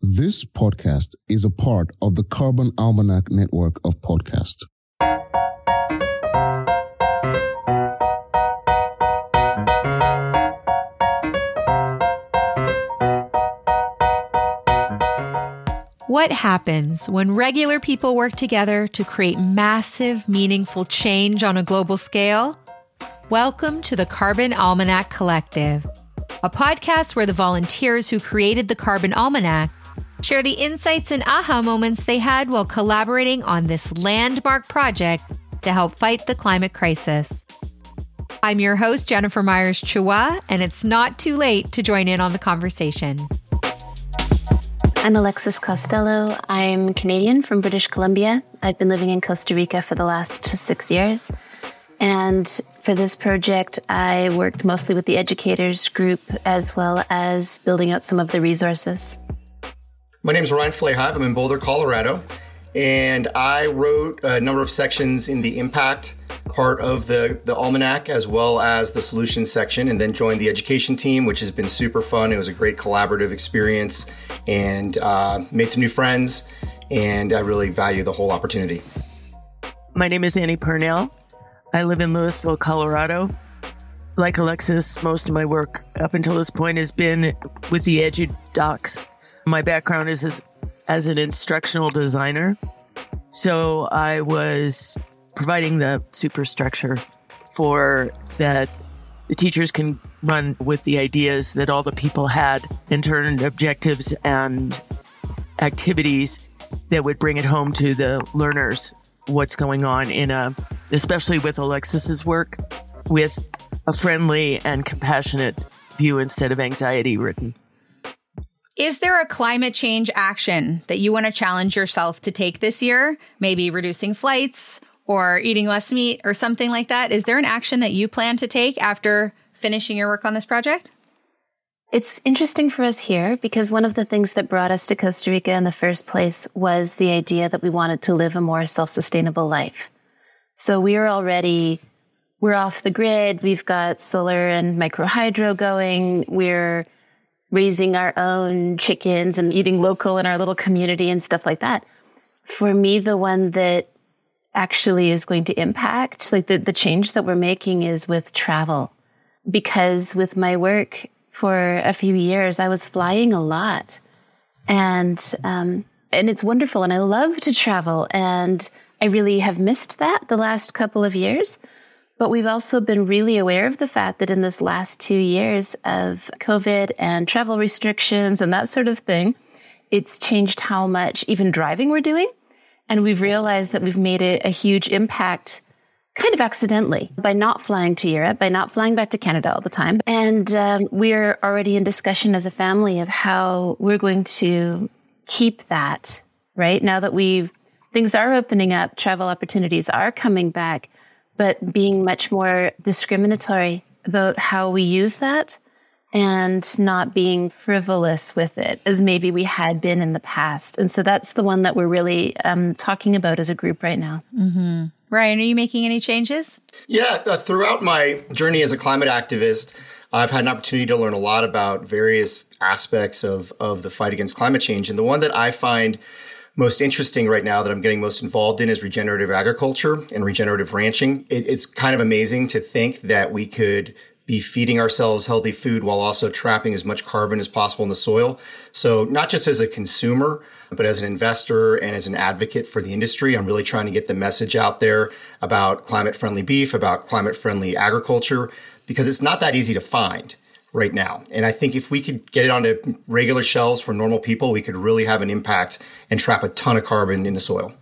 This podcast is a part of the Carbon Almanac network of podcasts. What happens when regular people work together to create massive, meaningful change on a global scale? Welcome to the Carbon Almanac Collective, a podcast where the volunteers who created the Carbon Almanac share the insights and aha moments they had while collaborating on this landmark project to help fight the climate crisis. I'm your host, Jennifer Myers Chua, and it's not too late to join in on the conversation. I'm Alexis Costello. I'm Canadian from British Columbia. I've been living in Costa Rica for the last six years. And for this project, I worked mostly with the educators group as well as building out some of the resources. My name is Ryan Flahive. I'm in Boulder, Colorado. And I wrote a number of sections in the impact part of the, the almanac as well as the solutions section and then joined the education team which has been super fun it was a great collaborative experience and uh, made some new friends and i really value the whole opportunity my name is annie Parnell i live in louisville colorado like alexis most of my work up until this point has been with the edu docs my background is as, as an instructional designer so i was providing the superstructure for that the teachers can run with the ideas that all the people had and turn objectives and activities that would bring it home to the learners what's going on in a especially with Alexis's work with a friendly and compassionate view instead of anxiety ridden. Is there a climate change action that you want to challenge yourself to take this year? Maybe reducing flights or eating less meat or something like that. Is there an action that you plan to take after finishing your work on this project? It's interesting for us here because one of the things that brought us to Costa Rica in the first place was the idea that we wanted to live a more self sustainable life. So we are already, we're off the grid. We've got solar and micro hydro going. We're raising our own chickens and eating local in our little community and stuff like that. For me, the one that actually is going to impact. Like the, the change that we're making is with travel. Because with my work for a few years, I was flying a lot. And, um, and it's wonderful. And I love to travel. And I really have missed that the last couple of years. But we've also been really aware of the fact that in this last two years of COVID and travel restrictions and that sort of thing, it's changed how much even driving we're doing. And we've realized that we've made a, a huge impact kind of accidentally by not flying to Europe, by not flying back to Canada all the time. And um, we're already in discussion as a family of how we're going to keep that, right? Now that we've, things are opening up, travel opportunities are coming back, but being much more discriminatory about how we use that and not being frivolous with it as maybe we had been in the past. And so that's the one that we're really um, talking about as a group right now. Mm-hmm. Ryan, are you making any changes? Yeah, uh, throughout my journey as a climate activist, I've had an opportunity to learn a lot about various aspects of, of the fight against climate change. And the one that I find most interesting right now that I'm getting most involved in is regenerative agriculture and regenerative ranching. It, it's kind of amazing to think that we could be feeding ourselves healthy food while also trapping as much carbon as possible in the soil. So not just as a consumer, but as an investor and as an advocate for the industry, I'm really trying to get the message out there about climate friendly beef, about climate friendly agriculture, because it's not that easy to find right now. And I think if we could get it onto regular shelves for normal people, we could really have an impact and trap a ton of carbon in the soil.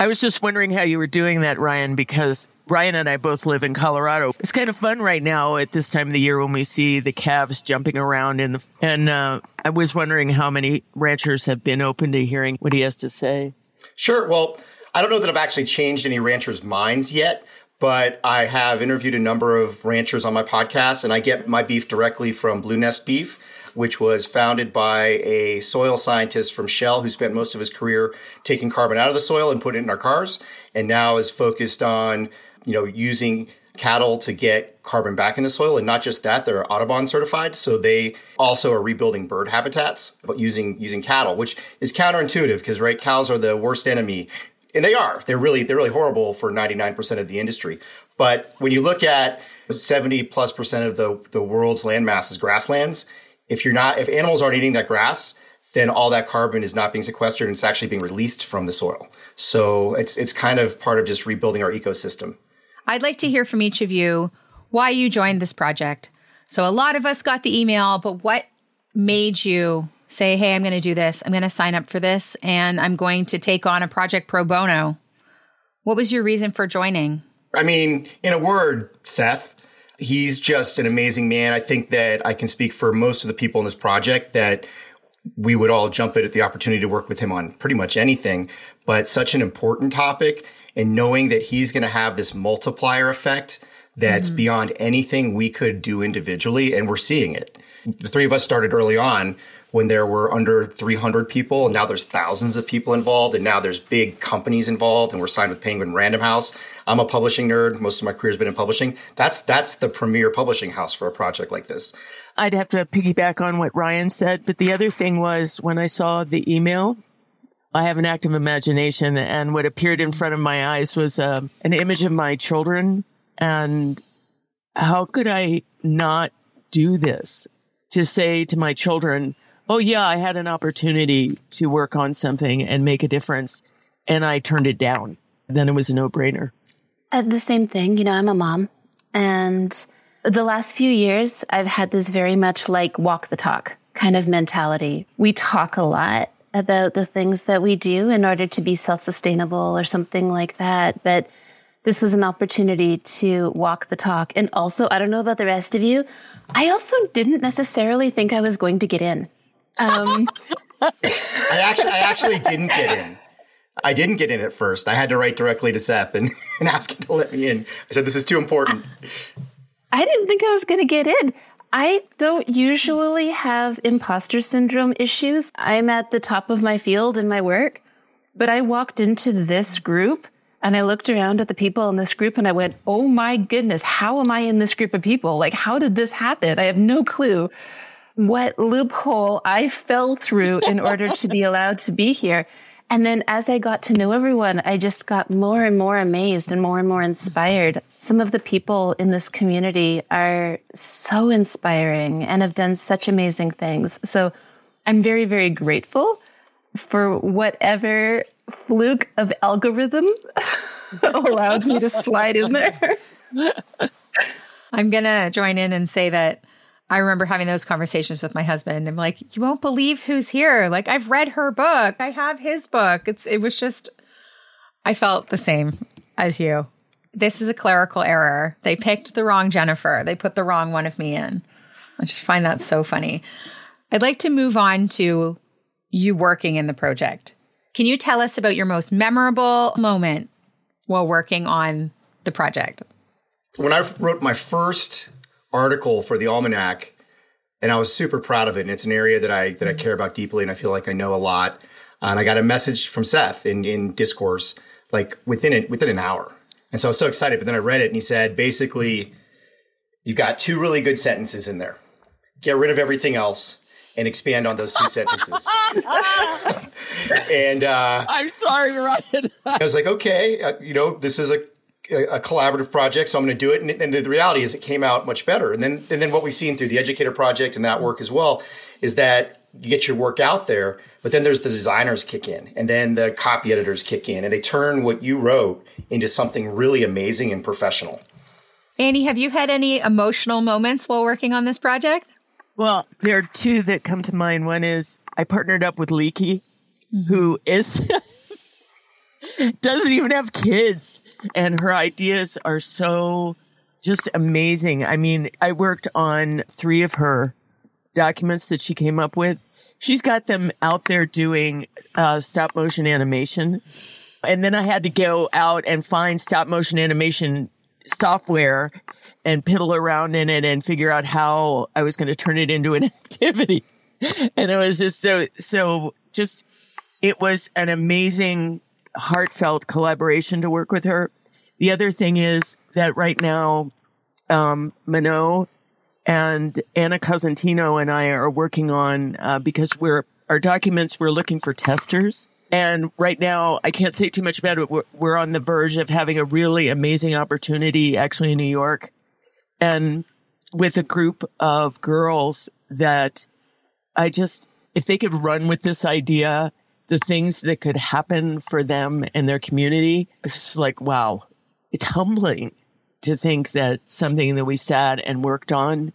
I was just wondering how you were doing that, Ryan, because Ryan and I both live in Colorado. It's kind of fun right now at this time of the year when we see the calves jumping around in the, and uh, I was wondering how many ranchers have been open to hearing what he has to say. Sure. Well, I don't know that I've actually changed any ranchers' minds yet, but I have interviewed a number of ranchers on my podcast, and I get my beef directly from Blue Nest Beef which was founded by a soil scientist from Shell who spent most of his career taking carbon out of the soil and putting it in our cars, and now is focused on you know using cattle to get carbon back in the soil. And not just that, they're Audubon certified. So they also are rebuilding bird habitats, but using, using cattle, which is counterintuitive because, right, cows are the worst enemy. And they are. They're really, they're really horrible for 99% of the industry. But when you look at 70 plus percent of the, the world's landmass is grasslands, if you're not, if animals aren't eating that grass, then all that carbon is not being sequestered and it's actually being released from the soil. So it's, it's kind of part of just rebuilding our ecosystem. I'd like to hear from each of you why you joined this project. So a lot of us got the email, but what made you say, Hey, I'm going to do this. I'm going to sign up for this and I'm going to take on a project pro bono. What was your reason for joining? I mean, in a word, Seth, he's just an amazing man. I think that I can speak for most of the people in this project that we would all jump at the opportunity to work with him on pretty much anything, but such an important topic and knowing that he's going to have this multiplier effect that's mm-hmm. beyond anything we could do individually. And we're seeing it. The three of us started early on when there were under 300 people and now there's thousands of people involved and now there's big companies involved and we're signed with penguin random house i'm a publishing nerd most of my career has been in publishing that's that's the premier publishing house for a project like this i'd have to piggyback on what ryan said but the other thing was when i saw the email I have an active imagination, and what appeared in front of my eyes was uh, an image of my children. And how could I not do this? To say to my children, oh yeah, I had an opportunity to work on something and make a difference and I turned it down. Then it was a no brainer. Uh, the same thing. You know, I'm a mom and the last few years I've had this very much like walk the talk kind of mentality. We talk a lot about the things that we do in order to be self-sustainable or something like that. But this was an opportunity to walk the talk. And also, I don't know about the rest of you. I also didn't necessarily think I was going to get in. Um, I actually, I actually didn't get in. I didn't get in at first. I had to write directly to Seth and, and ask him to let me in. I said, "This is too important." I didn't think I was going to get in. I don't usually have imposter syndrome issues. I'm at the top of my field in my work, but I walked into this group and I looked around at the people in this group and I went, Oh my goodness, how am I in this group of people? Like, how did this happen? I have no clue what loophole I fell through in order to be allowed to be here. And then as I got to know everyone, I just got more and more amazed and more and more inspired. Some of the people in this community are so inspiring and have done such amazing things. So I'm very, very grateful for whatever fluke of algorithm allowed me to slide in there. I'm going to join in and say that I remember having those conversations with my husband. I'm like, you won't believe who's here. Like I've read her book. I have his book. It's it was just I felt the same as you. This is a clerical error. They picked the wrong Jennifer. They put the wrong one of me in. I just find that so funny. I'd like to move on to you working in the project. Can you tell us about your most memorable moment while working on the project? When I wrote my first article for the almanac, and I was super proud of it. And it's an area that I that I care about deeply, and I feel like I know a lot. And I got a message from Seth in in discourse like within it within an hour, and so I was so excited. But then I read it, and he said basically, you've got two really good sentences in there. Get rid of everything else and expand on those two sentences. and uh, I'm sorry, Ryan. I was like, okay, uh, you know, this is a a, collaborative project, so I'm going to do it. And, and, the reality is, it came out much better. And then, and then what we've seen through the Educator Project and that work as well is that you get your work out there, but then there's the designers kick in, and then the copy editors kick in, and they turn what you wrote into something really amazing and professional. Annie, have you had any emotional moments while working on this project? Well, there are two that come to mind. One is I partnered up with Leekei, mm-hmm. who is doesn't even have kids. And her ideas are so just amazing. I mean, I worked on three of her documents that she came up with. She's got them out there doing uh, stop motion animation. And then I had to go out and find stop motion animation software and piddle around in it and figure out how I was going to turn it into an activity. And it was just so, so just, it was an amazing heartfelt collaboration to work with her. The other thing is that right now, um, Minot and Anna Cosentino and I are working on, uh, because we're, our documents, we're looking for testers. And right now, I can't say too much about it. We're, we're on the verge of having a really amazing opportunity actually in New York and with a group of girls that I just, if they could run with this idea, the things that could happen for them and their community, it's like, wow, it's humbling to think that something that we sat and worked on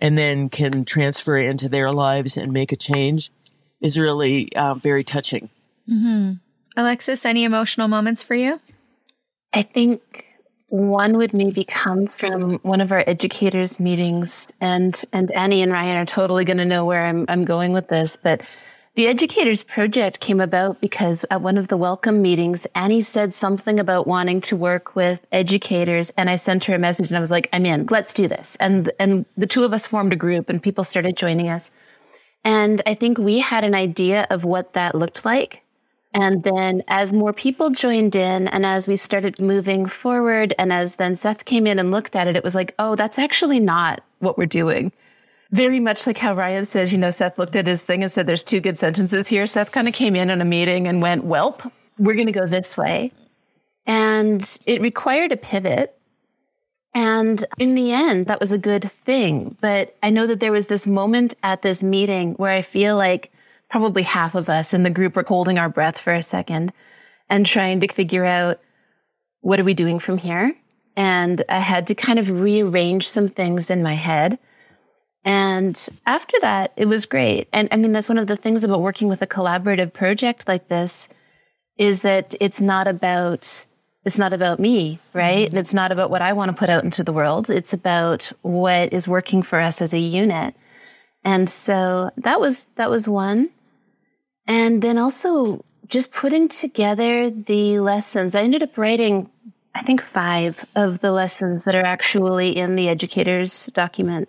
and then can transfer into their lives and make a change is really uh, very touching. Mm-hmm. Alexis, any emotional moments for you? I think one would maybe come from one of our educators meetings and and Annie and Ryan are totally going to know where I'm I'm going with this but the educators project came about because at one of the welcome meetings Annie said something about wanting to work with educators and I sent her a message and I was like I'm in. Let's do this. And and the two of us formed a group and people started joining us. And I think we had an idea of what that looked like. And then as more people joined in and as we started moving forward and as then Seth came in and looked at it, it was like, oh, that's actually not what we're doing. Very much like how Ryan says, you know, Seth looked at his thing and said, there's two good sentences here. Seth kind of came in on a meeting and went, welp, we're going to go this way. And it required a pivot. And in the end, that was a good thing. But I know that there was this moment at this meeting where I feel like probably half of us in the group were holding our breath for a second and trying to figure out what are we doing from here? And I had to kind of rearrange some things in my head. And after that, it was great. And I mean, that's one of the things about working with a collaborative project like this is that it's not about it's not about me, right? Mm-hmm. It's not about what I want to put out into the world. It's about what is working for us as a unit. And so that was that was one. And then also just putting together the lessons. I ended up writing, I think, five of the lessons that are actually in the educator's document.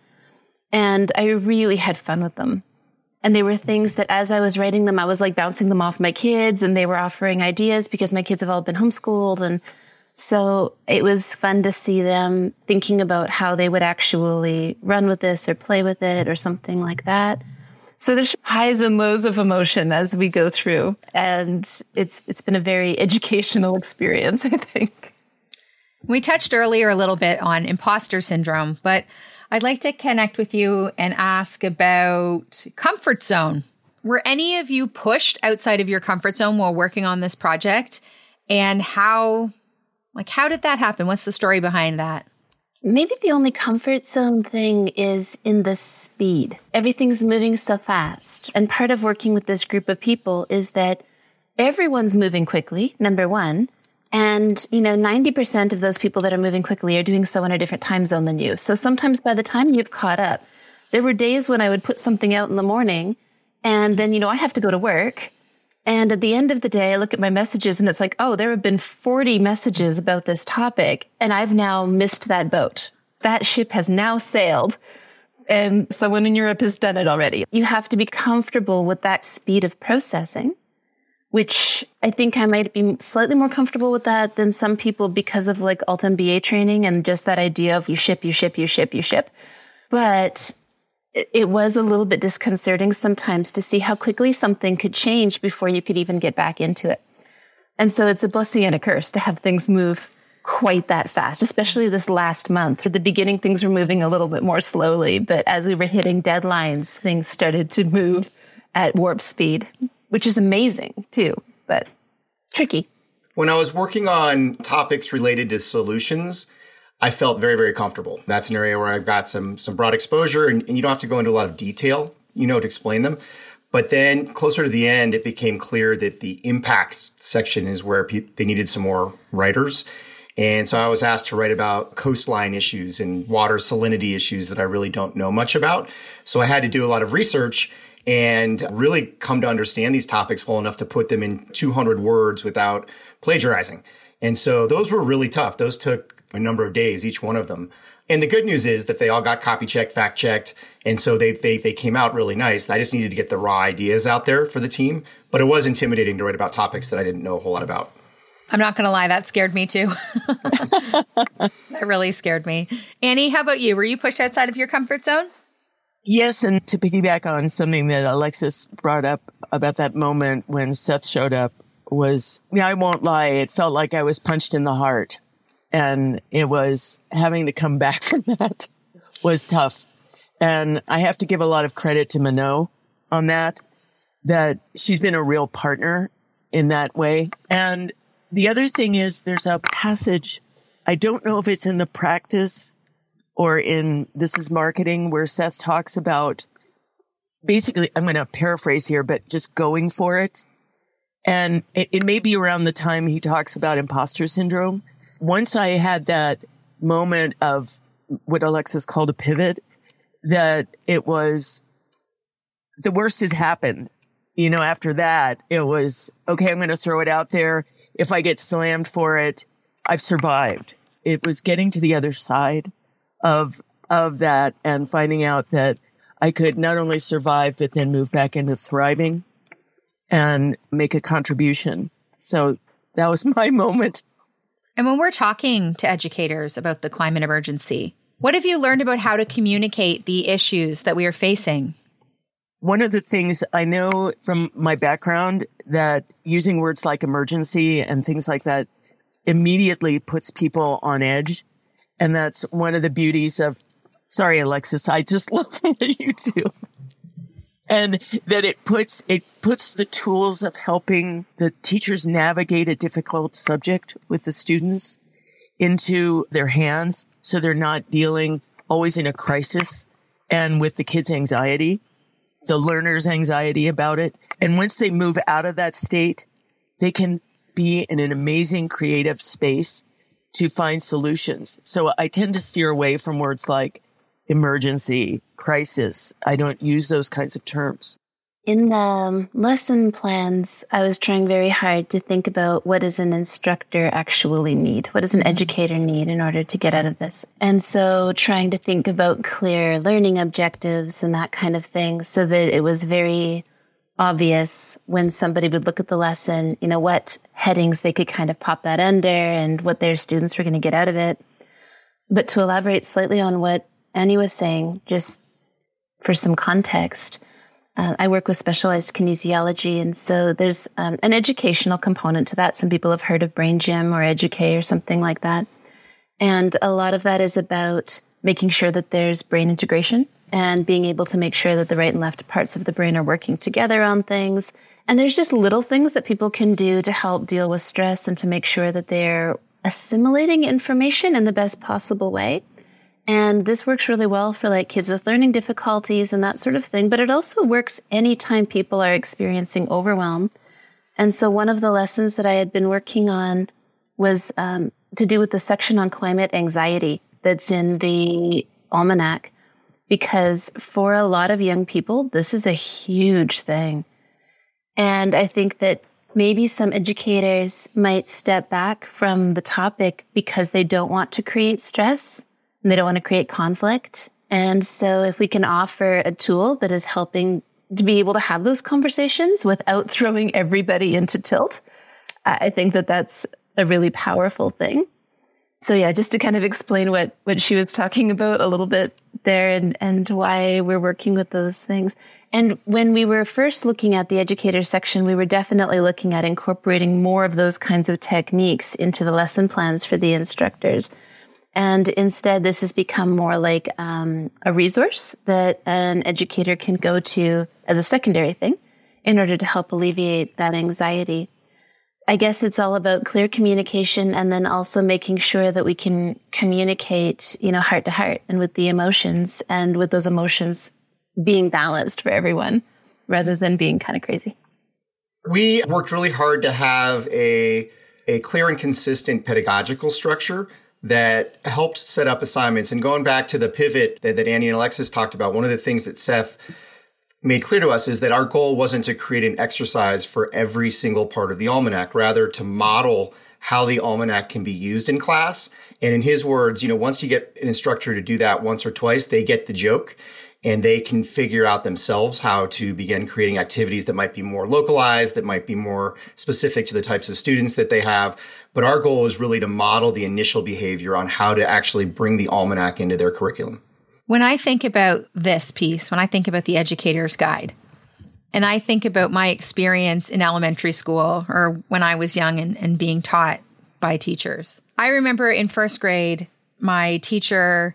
And I really had fun with them. And they were things that as I was writing them, I was like bouncing them off my kids and they were offering ideas because my kids have all been homeschooled. And so it was fun to see them thinking about how they would actually run with this or play with it or something like that. So there's highs and lows of emotion as we go through. And it's it's been a very educational experience, I think. We touched earlier a little bit on imposter syndrome, but I'd like to connect with you and ask about comfort zone. Were any of you pushed outside of your comfort zone while working on this project? And how like how did that happen? What's the story behind that? Maybe the only comfort zone thing is in the speed. Everything's moving so fast. And part of working with this group of people is that everyone's moving quickly, number one. And, you know, 90% of those people that are moving quickly are doing so in a different time zone than you. So sometimes by the time you've caught up, there were days when I would put something out in the morning and then, you know, I have to go to work and at the end of the day, I look at my messages and it's like, oh, there have been 40 messages about this topic, and I've now missed that boat. That ship has now sailed, and someone in Europe has done it already. You have to be comfortable with that speed of processing, which I think I might be slightly more comfortable with that than some people because of like alt MBA training and just that idea of you ship, you ship, you ship, you ship. But it was a little bit disconcerting sometimes to see how quickly something could change before you could even get back into it. And so it's a blessing and a curse to have things move quite that fast, especially this last month. At the beginning, things were moving a little bit more slowly, but as we were hitting deadlines, things started to move at warp speed, which is amazing too, but tricky. When I was working on topics related to solutions, I felt very, very comfortable. That's an area where I've got some some broad exposure, and, and you don't have to go into a lot of detail, you know, to explain them. But then closer to the end, it became clear that the impacts section is where pe- they needed some more writers. And so I was asked to write about coastline issues and water salinity issues that I really don't know much about. So I had to do a lot of research and really come to understand these topics well enough to put them in 200 words without plagiarizing. And so those were really tough. Those took a number of days, each one of them. And the good news is that they all got copy checked, fact checked. And so they, they, they came out really nice. I just needed to get the raw ideas out there for the team, but it was intimidating to write about topics that I didn't know a whole lot about. I'm not going to lie, that scared me too. that really scared me. Annie, how about you? Were you pushed outside of your comfort zone? Yes, and to piggyback on something that Alexis brought up about that moment when Seth showed up was, yeah, I won't lie, it felt like I was punched in the heart. And it was having to come back from that was tough. And I have to give a lot of credit to Minot on that, that she's been a real partner in that way. And the other thing is there's a passage. I don't know if it's in the practice or in This is Marketing where Seth talks about basically, I'm going to paraphrase here, but just going for it. And it, it may be around the time he talks about imposter syndrome. Once I had that moment of what Alexis called a pivot, that it was the worst has happened. You know, after that, it was okay, I'm going to throw it out there. If I get slammed for it, I've survived. It was getting to the other side of, of that and finding out that I could not only survive, but then move back into thriving and make a contribution. So that was my moment. And when we're talking to educators about the climate emergency, what have you learned about how to communicate the issues that we are facing? One of the things I know from my background that using words like emergency and things like that immediately puts people on edge. And that's one of the beauties of, sorry, Alexis, I just love what you do. And that it puts, it puts the tools of helping the teachers navigate a difficult subject with the students into their hands. So they're not dealing always in a crisis and with the kids' anxiety the learner's anxiety about it. And once they move out of that state, they can be in an amazing creative space to find solutions. So I tend to steer away from words like emergency, crisis. I don't use those kinds of terms. In the um, lesson plans, I was trying very hard to think about what does an instructor actually need? What does an educator need in order to get out of this? And so trying to think about clear learning objectives and that kind of thing so that it was very obvious when somebody would look at the lesson, you know, what headings they could kind of pop that under and what their students were going to get out of it. But to elaborate slightly on what Annie was saying, just for some context, uh, I work with specialized kinesiology, and so there's um, an educational component to that. Some people have heard of Brain Gym or Edu-K or something like that. And a lot of that is about making sure that there's brain integration and being able to make sure that the right and left parts of the brain are working together on things. And there's just little things that people can do to help deal with stress and to make sure that they're assimilating information in the best possible way. And this works really well for like kids with learning difficulties and that sort of thing, but it also works anytime people are experiencing overwhelm. And so one of the lessons that I had been working on was um, to do with the section on climate anxiety that's in the almanac. Because for a lot of young people, this is a huge thing. And I think that maybe some educators might step back from the topic because they don't want to create stress and they don't want to create conflict. And so if we can offer a tool that is helping to be able to have those conversations without throwing everybody into tilt, I think that that's a really powerful thing. So yeah, just to kind of explain what, what she was talking about a little bit there and, and why we're working with those things. And when we were first looking at the educator section, we were definitely looking at incorporating more of those kinds of techniques into the lesson plans for the instructors. And instead, this has become more like um, a resource that an educator can go to as a secondary thing in order to help alleviate that anxiety. I guess it's all about clear communication and then also making sure that we can communicate, you know, heart to heart and with the emotions and with those emotions being balanced for everyone rather than being kind of crazy. We worked really hard to have a a clear and consistent pedagogical structure that helped set up assignments. And going back to the pivot that, that Annie and Alexis talked about, one of the things that Seth made clear to us is that our goal wasn't to create an exercise for every single part of the almanac, rather to model how the almanac can be used in class. And in his words, you know, once you get an instructor to do that once or twice, they get the joke. and they can figure out themselves how to begin creating activities that might be more localized, that might be more specific to the types of students that they have. But our goal is really to model the initial behavior on how to actually bring the almanac into their curriculum. When I think about this piece, when I think about the educator's guide, and I think about my experience in elementary school or when I was young and, and being taught by teachers, I remember in first grade, my teacher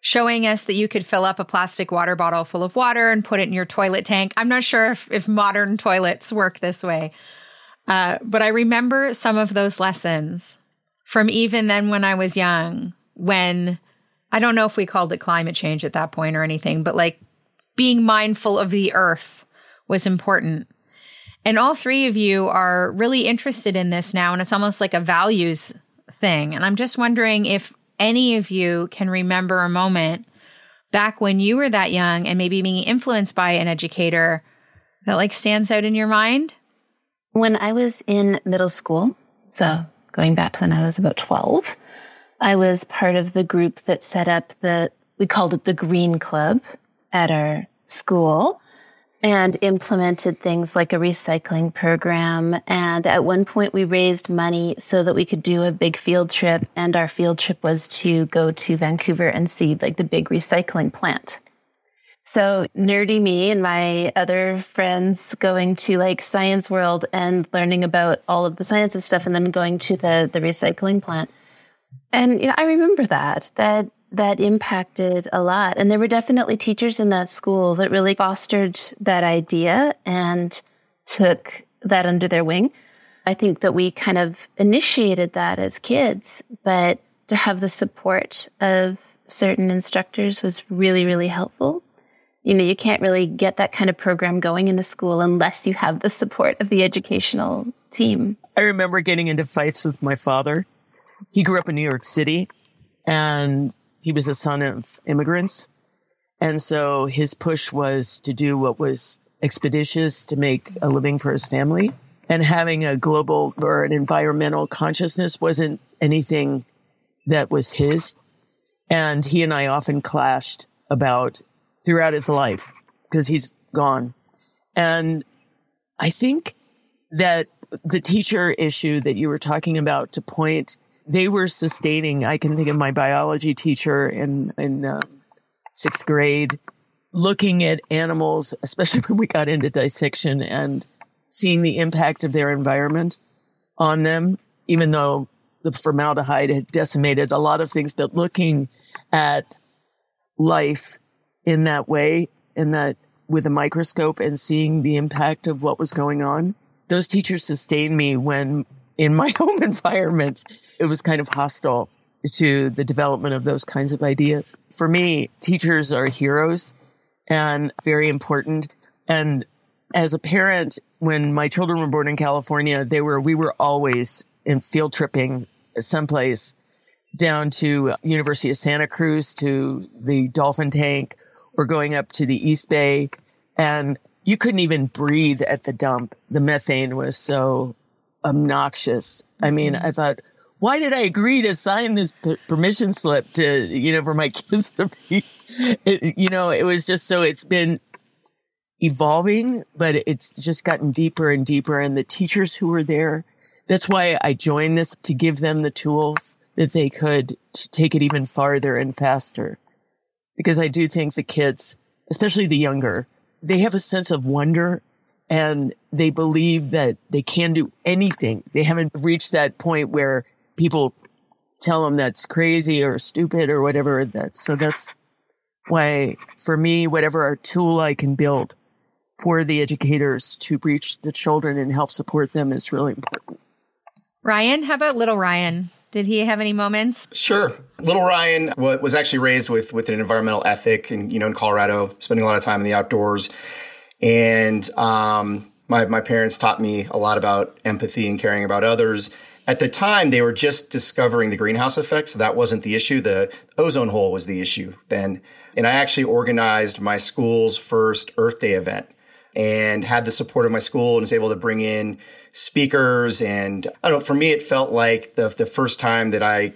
showing us that you could fill up a plastic water bottle full of water and put it in your toilet tank. I'm not sure if, if modern toilets work this way. Uh, but I remember some of those lessons from even then when I was young, when I don't know if we called it climate change at that point or anything, but like being mindful of the earth was important. And all three of you are really interested in this now, and it's almost like a values thing. And I'm just wondering if any of you can remember a moment back when you were that young and maybe being influenced by an educator that like stands out in your mind? When I was in middle school, so going back to when I was about 12, I was part of the group that set up the, we called it the Green Club at our school and implemented things like a recycling program. And at one point we raised money so that we could do a big field trip. And our field trip was to go to Vancouver and see like the big recycling plant. So nerdy me and my other friends going to like science world and learning about all of the science of stuff and then going to the, the recycling plant. And you know, I remember that, that that impacted a lot. And there were definitely teachers in that school that really fostered that idea and took that under their wing. I think that we kind of initiated that as kids, but to have the support of certain instructors was really, really helpful. You know, you can't really get that kind of program going in a school unless you have the support of the educational team. I remember getting into fights with my father. He grew up in New York City and he was a son of immigrants. And so his push was to do what was expeditious to make a living for his family. And having a global or an environmental consciousness wasn't anything that was his. And he and I often clashed about throughout his life because he's gone. And I think that the teacher issue that you were talking about to point they were sustaining. I can think of my biology teacher in in uh, sixth grade looking at animals, especially when we got into dissection and seeing the impact of their environment on them, even though the formaldehyde had decimated a lot of things, but looking at life in that way, in that with a microscope and seeing the impact of what was going on. Those teachers sustained me when in my home environment it was kind of hostile to the development of those kinds of ideas. For me, teachers are heroes and very important. And as a parent, when my children were born in California, they were, we were always in field tripping someplace down to University of Santa Cruz to the dolphin tank or going up to the East Bay. And you couldn't even breathe at the dump. The methane was so obnoxious. I mean, mm-hmm. I thought, why did I agree to sign this p- permission slip to, you know, for my kids to be, it, you know, it was just so it's been evolving, but it's just gotten deeper and deeper. And the teachers who were there, that's why I joined this to give them the tools that they could to take it even farther and faster. Because I do think the kids, especially the younger, they have a sense of wonder and they believe that they can do anything. They haven't reached that point where people tell them that's crazy or stupid or whatever. That so that's why for me, whatever tool I can build for the educators to reach the children and help support them is really important. Ryan, how about little Ryan? Did he have any moments? Sure. Little Ryan was actually raised with with an environmental ethic, and you know, in Colorado, spending a lot of time in the outdoors, and um, my my parents taught me a lot about empathy and caring about others. At the time, they were just discovering the greenhouse effect, so that wasn't the issue. The ozone hole was the issue then. And I actually organized my school's first Earth Day event and had the support of my school and was able to bring in speakers. And I don't know, for me, it felt like the, the first time that I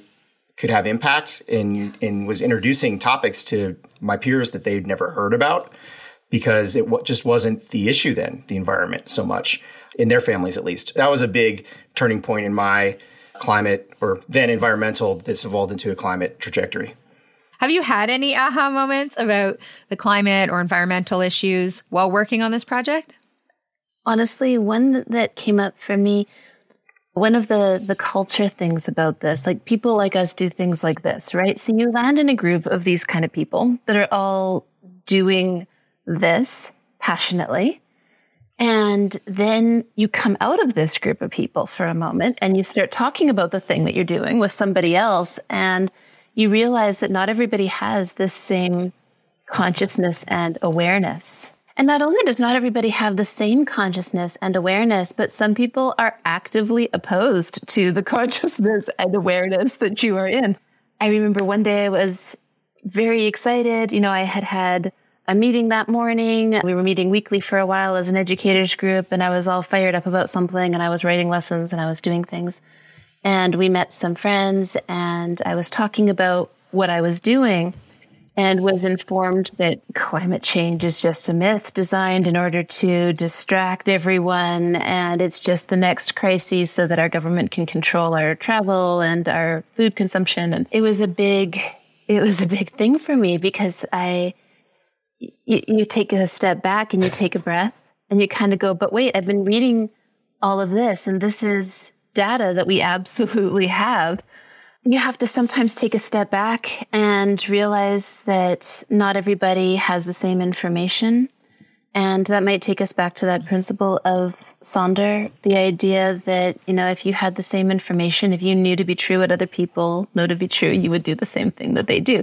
could have impact and, and was introducing topics to my peers that they'd never heard about because it just wasn't the issue then, the environment so much in their families at least. That was a big turning point in my climate or then environmental that's evolved into a climate trajectory. Have you had any aha moments about the climate or environmental issues while working on this project? Honestly, one that came up for me one of the the culture things about this like people like us do things like this right so you land in a group of these kind of people that are all doing this passionately and then you come out of this group of people for a moment and you start talking about the thing that you're doing with somebody else and you realize that not everybody has this same consciousness and awareness and not only does not everybody have the same consciousness and awareness, but some people are actively opposed to the consciousness and awareness that you are in. I remember one day I was very excited. You know, I had had a meeting that morning. We were meeting weekly for a while as an educators group and I was all fired up about something and I was writing lessons and I was doing things. And we met some friends and I was talking about what I was doing and was informed that climate change is just a myth designed in order to distract everyone. And it's just the next crisis so that our government can control our travel and our food consumption. And it was a big, it was a big thing for me because I, you, you take a step back and you take a breath and you kind of go, but wait, I've been reading all of this and this is data that we absolutely have you have to sometimes take a step back and realize that not everybody has the same information. And that might take us back to that principle of Sonder, the idea that, you know, if you had the same information, if you knew to be true what other people know to be true, you would do the same thing that they do.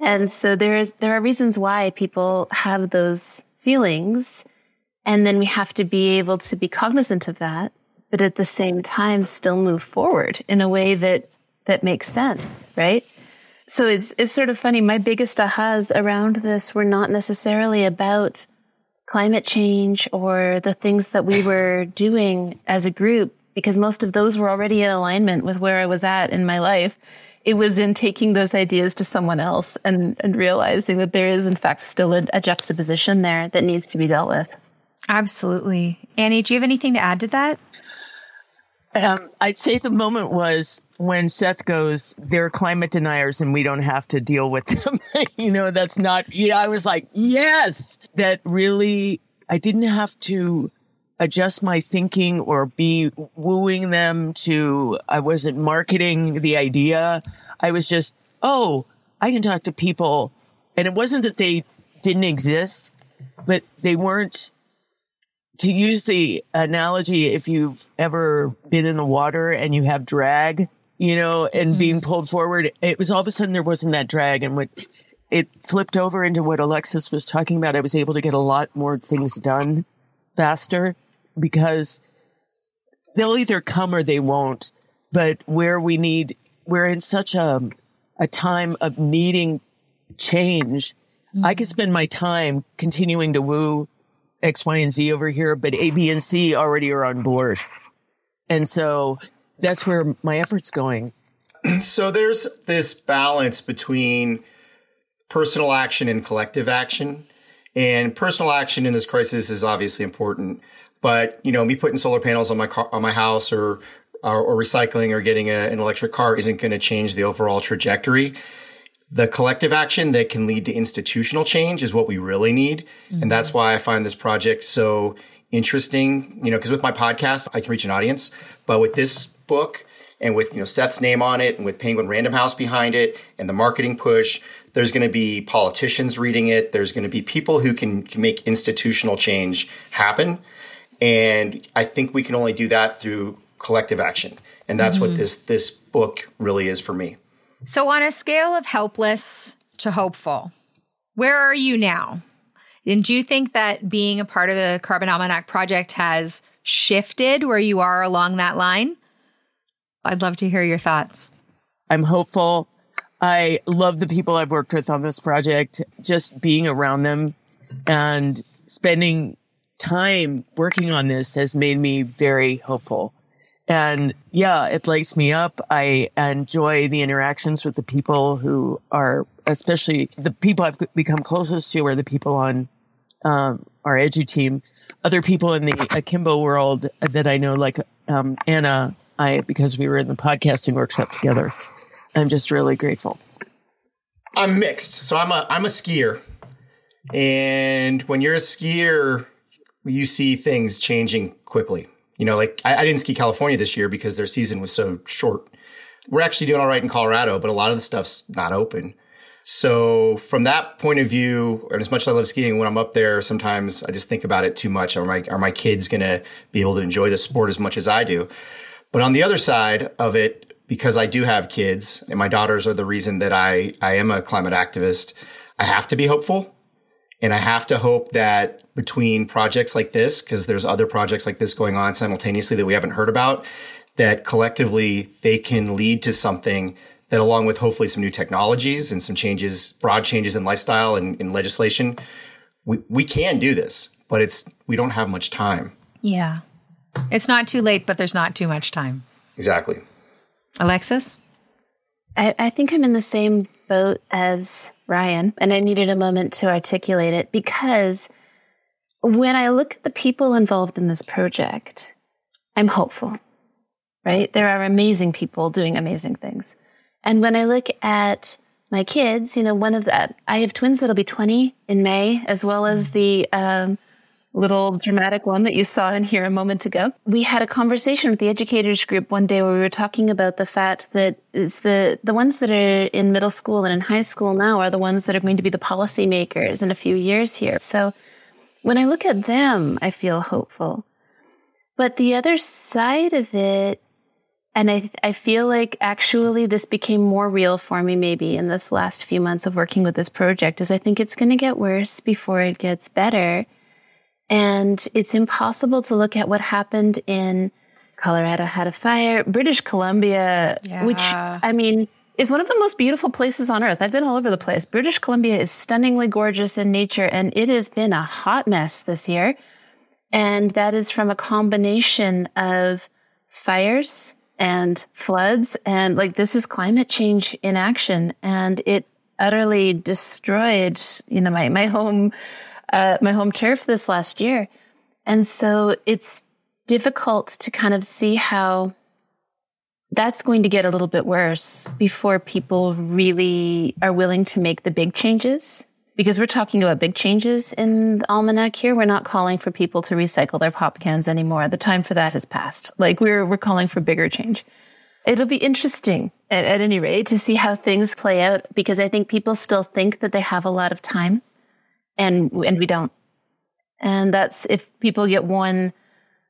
And so there is, there are reasons why people have those feelings. And then we have to be able to be cognizant of that, but at the same time still move forward in a way that that makes sense, right? So it's it's sort of funny. My biggest ahas around this were not necessarily about climate change or the things that we were doing as a group, because most of those were already in alignment with where I was at in my life. It was in taking those ideas to someone else and, and realizing that there is, in fact, still a, a juxtaposition there that needs to be dealt with. Absolutely. Annie, do you have anything to add to that? Um, I'd say the moment was when Seth goes, they're climate deniers and we don't have to deal with them. you know, that's not, you know, I was like, yes, that really, I didn't have to adjust my thinking or be wooing them to, I wasn't marketing the idea. I was just, oh, I can talk to people. And it wasn't that they didn't exist, but they weren't to use the analogy, if you've ever been in the water and you have drag, you know, and mm-hmm. being pulled forward, it was all of a sudden there wasn't that drag. And what it flipped over into what Alexis was talking about, I was able to get a lot more things done faster because they'll either come or they won't. But where we need, we're in such a, a time of needing change. Mm-hmm. I could spend my time continuing to woo X, Y, and Z over here, but A, B, and C already are on board. And so that's where my effort's going. So there's this balance between personal action and collective action. And personal action in this crisis is obviously important. But, you know, me putting solar panels on my car, on my house or, or, or recycling or getting a, an electric car isn't going to change the overall trajectory the collective action that can lead to institutional change is what we really need. Mm-hmm. And that's why I find this project so interesting, you know, because with my podcast, I can reach an audience, but with this book and with, you know, Seth's name on it and with Penguin Random House behind it and the marketing push, there's going to be politicians reading it. There's going to be people who can, can make institutional change happen. And I think we can only do that through collective action. And that's mm-hmm. what this, this book really is for me. So, on a scale of helpless to hopeful, where are you now? And do you think that being a part of the Carbon Almanac project has shifted where you are along that line? I'd love to hear your thoughts. I'm hopeful. I love the people I've worked with on this project. Just being around them and spending time working on this has made me very hopeful. And yeah, it lights me up. I enjoy the interactions with the people who are, especially the people I've become closest to are the people on um, our edu team. Other people in the akimbo world that I know, like um, Anna, I because we were in the podcasting workshop together. I'm just really grateful. I'm mixed. So I'm a I'm a skier. And when you're a skier, you see things changing quickly. You know, like I, I, didn't ski California this year because their season was so short. We're actually doing all right in Colorado, but a lot of the stuff's not open. So from that point of view, and as much as I love skiing, when I'm up there, sometimes I just think about it too much. Are my are my kids going to be able to enjoy the sport as much as I do? But on the other side of it, because I do have kids, and my daughters are the reason that I I am a climate activist, I have to be hopeful and I have to hope that between projects like this, because there's other projects like this going on simultaneously that we haven't heard about, that collectively they can lead to something that along with hopefully some new technologies and some changes, broad changes in lifestyle and in legislation, we, we can do this, but it's, we don't have much time. Yeah. It's not too late, but there's not too much time. Exactly. Alexis? I, I think I'm in the same boat as Ryan, and I needed a moment to articulate it because when I look at the people involved in this project, I'm hopeful, right? There are amazing people doing amazing things. And when I look at my kids, you know, one of the, I have twins that'll be 20 in May, as well as the, um, little dramatic one that you saw in here a moment ago. We had a conversation with the educators group one day where we were talking about the fact that it's the, the ones that are in middle school and in high school now are the ones that are going to be the policymakers in a few years here. So when I look at them, I feel hopeful. But the other side of it, and I, I feel like actually this became more real for me maybe in this last few months of working with this project is I think it's going to get worse before it gets better. And it's impossible to look at what happened in Colorado had a fire, British Columbia, yeah. which I mean is one of the most beautiful places on earth. I've been all over the place. British Columbia is stunningly gorgeous in nature and it has been a hot mess this year. And that is from a combination of fires and floods and like this is climate change in action and it utterly destroyed, you know, my, my home uh, my home turf this last year. And so it's difficult to kind of see how that's going to get a little bit worse before people really are willing to make the big changes. Because we're talking about big changes in the almanac here. We're not calling for people to recycle their pop cans anymore. The time for that has passed. Like we're, we're calling for bigger change. It'll be interesting at, at any rate to see how things play out because I think people still think that they have a lot of time and and we don't. And that's if people get one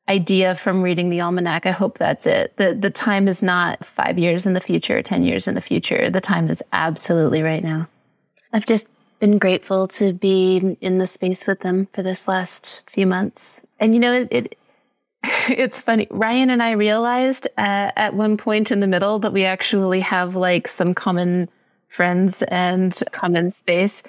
idea from reading the almanac, I hope that's it. The the time is not 5 years in the future, 10 years in the future. The time is absolutely right now. I've just been grateful to be in the space with them for this last few months. And you know, it, it it's funny. Ryan and I realized uh, at one point in the middle that we actually have like some common friends and common space.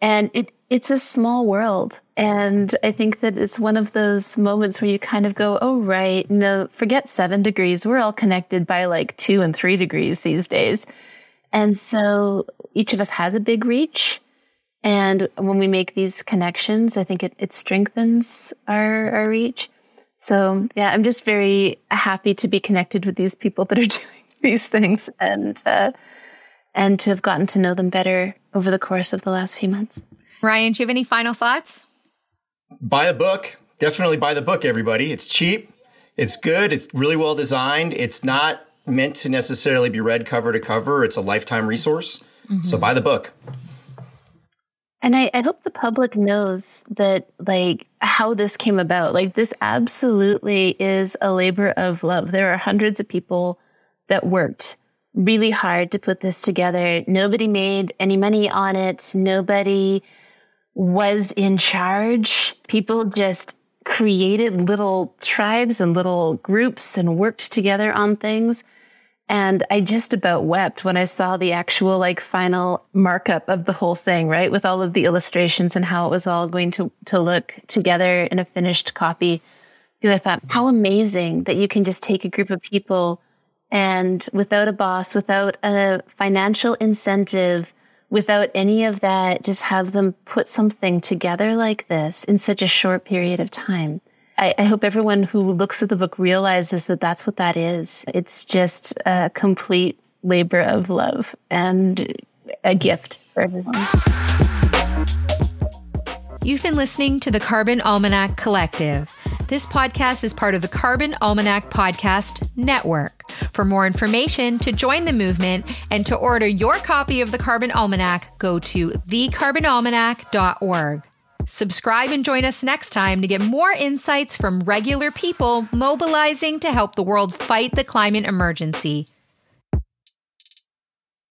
And it, it's a small world. And I think that it's one of those moments where you kind of go, oh, right. No, forget seven degrees. We're all connected by like two and three degrees these days. And so each of us has a big reach. And when we make these connections, I think it, it strengthens our, our reach. So yeah, I'm just very happy to be connected with these people that are doing these things and, uh, and to have gotten to know them better over the course of the last few months. Ryan, do you have any final thoughts? Buy the book. Definitely buy the book, everybody. It's cheap. It's good. It's really well designed. It's not meant to necessarily be read cover to cover. It's a lifetime resource. Mm-hmm. So buy the book. And I, I, hope the public knows that, like, how this came about. Like, this absolutely is a labor of love. There are hundreds of people that worked really hard to put this together. Nobody made any money on it. Nobody was in charge. People just created little tribes and little groups and worked together on things. And I just about wept when I saw the actual like final markup of the whole thing, right? With all of the illustrations and how it was all going to, to look together in a finished copy. Because I thought, how amazing that you can just take a group of people and without a boss, without a financial incentive, without any of that, just have them put something together like this in such a short period of time. I, I, hope everyone who looks at the book realizes that that's what that is. It's just a complete labor of love and a gift for everyone. You've been listening to the Carbon Almanac Collective. This podcast is part of the Carbon Almanac Podcast Network. For more information, to join the movement, and to order your copy of the Carbon Almanac, go to thecarbonalmanac.org. Subscribe and join us next time to get more insights from regular people mobilizing to help the world fight the climate emergency.